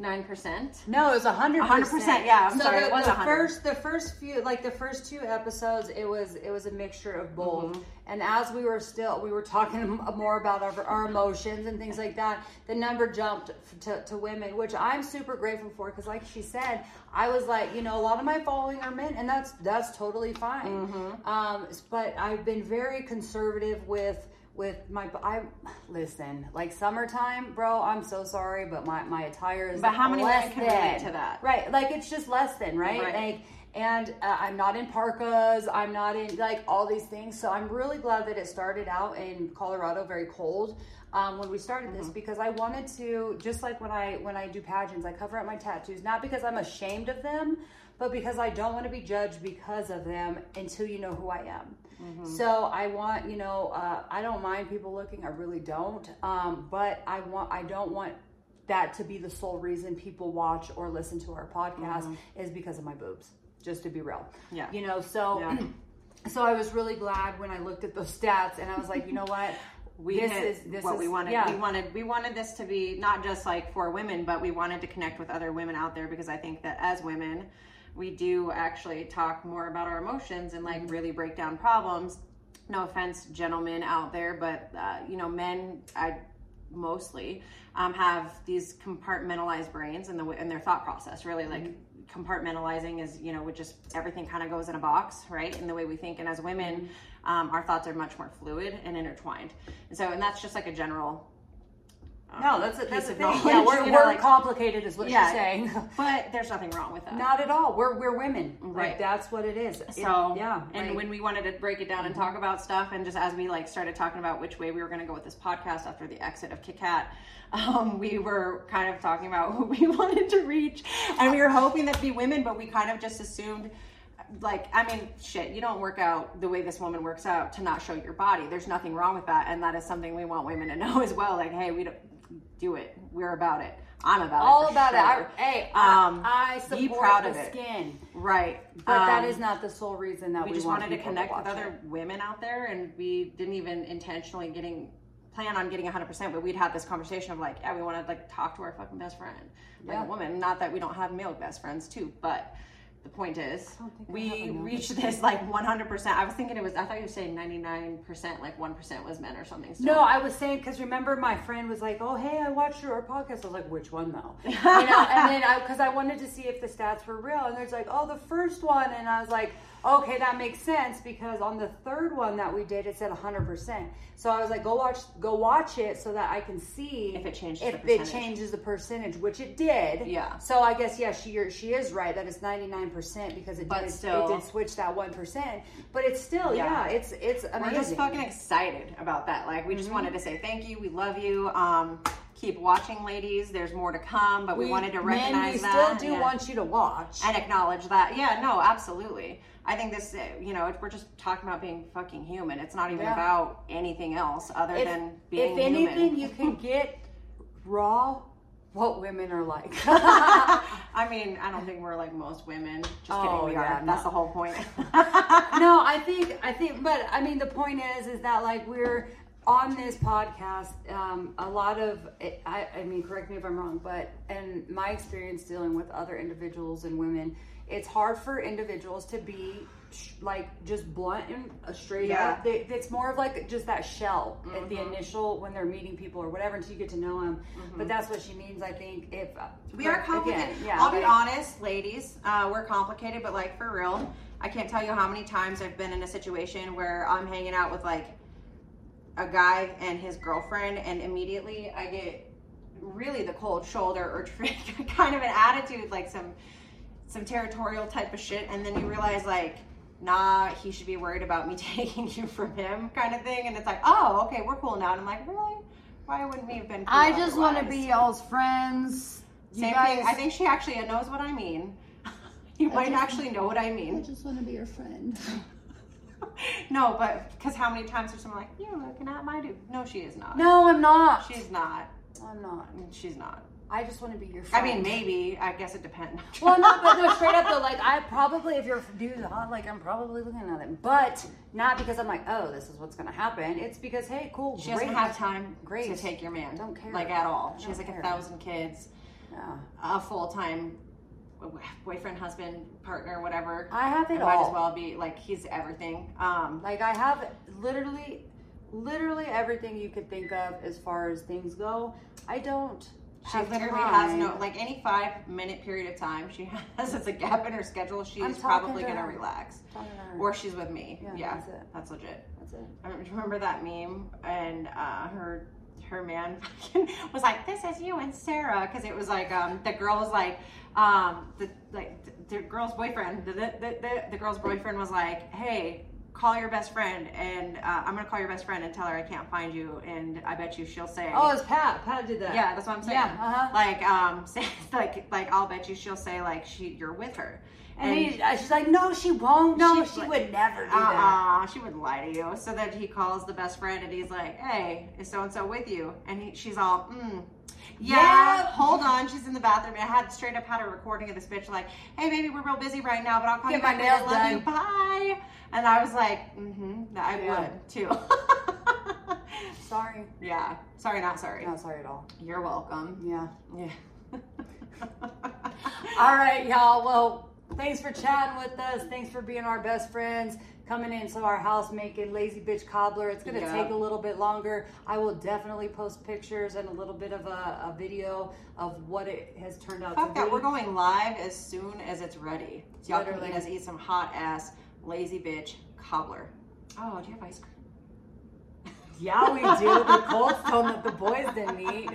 B: 99%
A: No, it was a hundred
B: 100%, yeah, I'm
A: so
B: sorry,
A: The,
B: it was
A: the
B: 100.
A: first, the first few, like the first two episodes, it was it was a mixture of both.
B: Mm-hmm.
A: And as we were still, we were talking more about our, our emotions and things like that. The number jumped to, to women, which I'm super grateful for because, like she said, I was like, you know, a lot of my following are men, and that's that's totally fine.
B: Mm-hmm.
A: Um, but I've been very conservative with with my I listen like summertime, bro. I'm so sorry, but my my attire is
B: But how many women
A: less
B: can relate
A: than.
B: to that?
A: Right, like it's just less than right.
B: Right.
A: Like, and uh, I'm not in parkas. I'm not in like all these things. So I'm really glad that it started out in Colorado very cold. Um, when we started this, because I wanted to, just like when I when I do pageants, I cover up my tattoos, not because I'm ashamed of them, but because I don't want to be judged because of them until you know who I am. So I want, you know, uh, I don't mind people looking. I really don't. Um, but I want, I don't want that to be the sole reason people watch or listen to our podcast is because of my boobs. Just to be real.
B: Yeah.
A: You know, so
B: Yeah.
A: so I was really glad when I looked at those stats and I was like, you know what?
B: we
A: this
B: hit
A: is this
B: what
A: is
B: we wanted.
A: Yeah.
B: We wanted we wanted this to be not just like for women, but we wanted to connect with other women out there because I think that as women, we do actually talk more about our emotions and like really break down problems. No offense, gentlemen out there, but uh, you know, men, I mostly um, have these compartmentalized brains and the and their thought process. Really, like compartmentalizing is you know, with just everything kind of goes in a box, right? In the way we think, and as women, um, our thoughts are much more fluid and intertwined. And so, and that's just like a general. Um,
A: no, that's a, that's
B: of
A: thing. Yeah, we're,
B: you know,
A: we're
B: like-
A: complicated, is what
B: Yeah.
A: she's saying.
B: but there's nothing wrong with that.
A: Not at all. We're we're women.
B: Right.
A: Like that's what it is. It-
B: So
A: yeah,
B: and
A: like-
B: when we wanted to break it down and talk about stuff, and just as we like started talking about which way we were going to go with this podcast after the exit of Kit Kat, um, we were kind of talking about who we wanted to reach, and we were hoping that be women, but we kind of just assumed. Like, I mean, shit, you don't work out the way this woman works out to not show your body. There's nothing wrong with that. And that is something we want women to know as well. Like, hey, we don't do it. We're about it. I'm about
A: all
B: it. for
A: about
B: sure.
A: it. I, hey,
B: Um,
A: I, I support
B: be proud
A: the
B: it.
A: skin,
B: Right.
A: but that
B: Um,
A: is not the sole reason that we,
B: we just
A: want
B: wanted to connect with
A: watch
B: other
A: it.
B: women out there and we didn't even intentionally getting plan on getting 100% but we'd had this conversation of like yeah we want to like talk to our fucking best friend like
A: Yeah.
B: a woman not that we don't have male best friends too but the point is
A: don't think I have
B: we reached this like 100% i was thinking it was i thought you were saying 99% like 1% was men or something so
A: No, I was saying because remember my friend was like, "Oh, hey, I watched your podcast." I was like, "Which one though?" You know, and then I because I wanted to see if the stats were real, and there's like, "Oh, the first one," and I was like, "Okay, that makes sense because on the third one that we did, it said 100." percent So I was like, "Go watch, go watch it so that I can see
B: If it changes
A: if
B: the
A: it
B: percentage.
A: changes the percentage, which it did."
B: Yeah.
A: So I guess yeah, she you're, she is right that it's 99 percent because it
B: But
A: did
B: still-
A: it did switch that one percent, but it's still
B: Yeah.
A: yeah, it's it's amazing.
B: we're just fucking excited about that. Like, we just
A: Mm-hmm.
B: wanted to say thank you. We love you. Um, keep watching, ladies. There's more to come, but we, wanted to recognize
A: men, we
B: that.
A: still do
B: yeah.
A: want you to watch.
B: and acknowledge that. Yeah, no, absolutely. I think this, uh, you know, we're just talking about being fucking human. It's not even
A: Yeah.
B: about anything else other
A: if,
B: than being
A: if anything, you can get raw what women are like.
B: I mean, I don't think we're like most women. Just
A: Oh,
B: kidding, we
A: yeah,
B: are. That's the whole point.
A: no, I think I think, but I mean, the point is, is that like we're on this podcast. Um, a lot of, I, I mean, correct me if I'm wrong, but in my experience dealing with other individuals and women, it's hard for individuals to be sh- like just blunt and uh, straight
B: Yeah.
A: up. They, it's more of like just that shell at the initial when they're meeting people or whatever until you get to know them. But that's what she means. I think if uh,
B: we are
A: again,
B: complicated.
A: yeah,
B: I'll be honest, ladies. Uh, we're complicated, but like for real, I can't tell you how many times I've been in a situation where I'm hanging out with like a guy and his girlfriend, and immediately I get really the cold shoulder or kind of an attitude, like some some territorial type of shit, and then you realize like nah, he should be worried about me taking you from him, kind of thing. And it's like, oh, okay, we're cool now. And I'm like, really? Why wouldn't we have been? Cool
A: I just want to be y'all's friends. You
B: Same
A: guys,
B: thing. I think she actually knows what I mean. you might
C: just-
B: actually know what I mean.
C: I just want to be your friend.
B: no, but because how many times there's someone like, you're looking at my dude. No, she is not.
A: No, I'm not.
B: She's not.
A: I'm not.
B: She's not.
A: I just want to be your friend.
B: I mean, maybe. I guess it depends.
A: Well, no, but no, straight up though, like I probably, if your dude's hot, like I'm probably looking at him, but not because I'm like, oh, this is what's gonna happen. It's because, hey, cool,
B: She
A: great.
B: doesn't have time
A: Great.
B: to take your man.
A: Don't care.
B: Like at all. She has like
A: care.
B: a thousand kids,
A: Yeah.
B: a full time boyfriend, husband, partner, whatever.
A: I have it
B: It might
A: all.
B: as well be like he's everything. Um,
A: Like I have literally, literally everything you could think of as far as things go. I don't.
B: She
A: have
B: literally has no like any five minute period of time she has as a gap in her schedule. She's probably
A: to
B: gonna
A: her.
B: relax,
A: her.
B: or she's with me.
A: Yeah,
B: Yeah,
A: that's it.
B: that's legit.
A: That's it.
B: I remember, do you remember that meme and uh, her her man was like, "This is you and Sarah," because it was like um, the girl was like um, the like the, the girl's boyfriend. The, the, the, the girl's boyfriend was like, "Hey." Call your best friend, and uh, I'm gonna call your best friend and tell her I can't find you, and I bet you she'll say,
A: Oh, it's Pat. Pat did that.
B: yeah, that's what I'm saying.
A: Yeah, uh-huh.
B: Like, um, say, like, like, I'll bet you she'll say like she you're with her,
A: And, he, uh, she's like, no, she won't. No,
B: She-
A: she, would never do that.
B: uh-uh, she would lie to you. So then he calls the best friend and he's like, "Hey, is so and so with you?" And he, she's all, mm, yeah,
A: Yeah.
B: hold on." She's in the bathroom. And I had straight up had a recording of this bitch like, "Hey, baby, we're real busy right now, but I'll call
A: Get
B: you back later.
A: nails
B: Love
A: done."
B: you. Bye." And I was like, "Mm-hmm, I
A: Yeah.
B: would too."
A: Sorry.
B: yeah, sorry, not sorry.
A: Not sorry at all.
B: You're welcome.
A: Yeah.
B: Yeah.
A: All right, y'all. Well, thanks for chatting with us. Thanks for being our best friends. Coming into our house making lazy bitch cobbler. It's gonna
B: Yeah.
A: take a little bit longer. I will definitely post pictures and a little bit of a, a video of what it has turned out
B: Fuck
A: to
B: that.
A: be.
B: We're going live as soon as it's ready. So y'all can eat us eat some hot ass lazy bitch cobbler. Oh, do you have ice cream?
A: Yeah, we do. The Colts told that the boys didn't eat.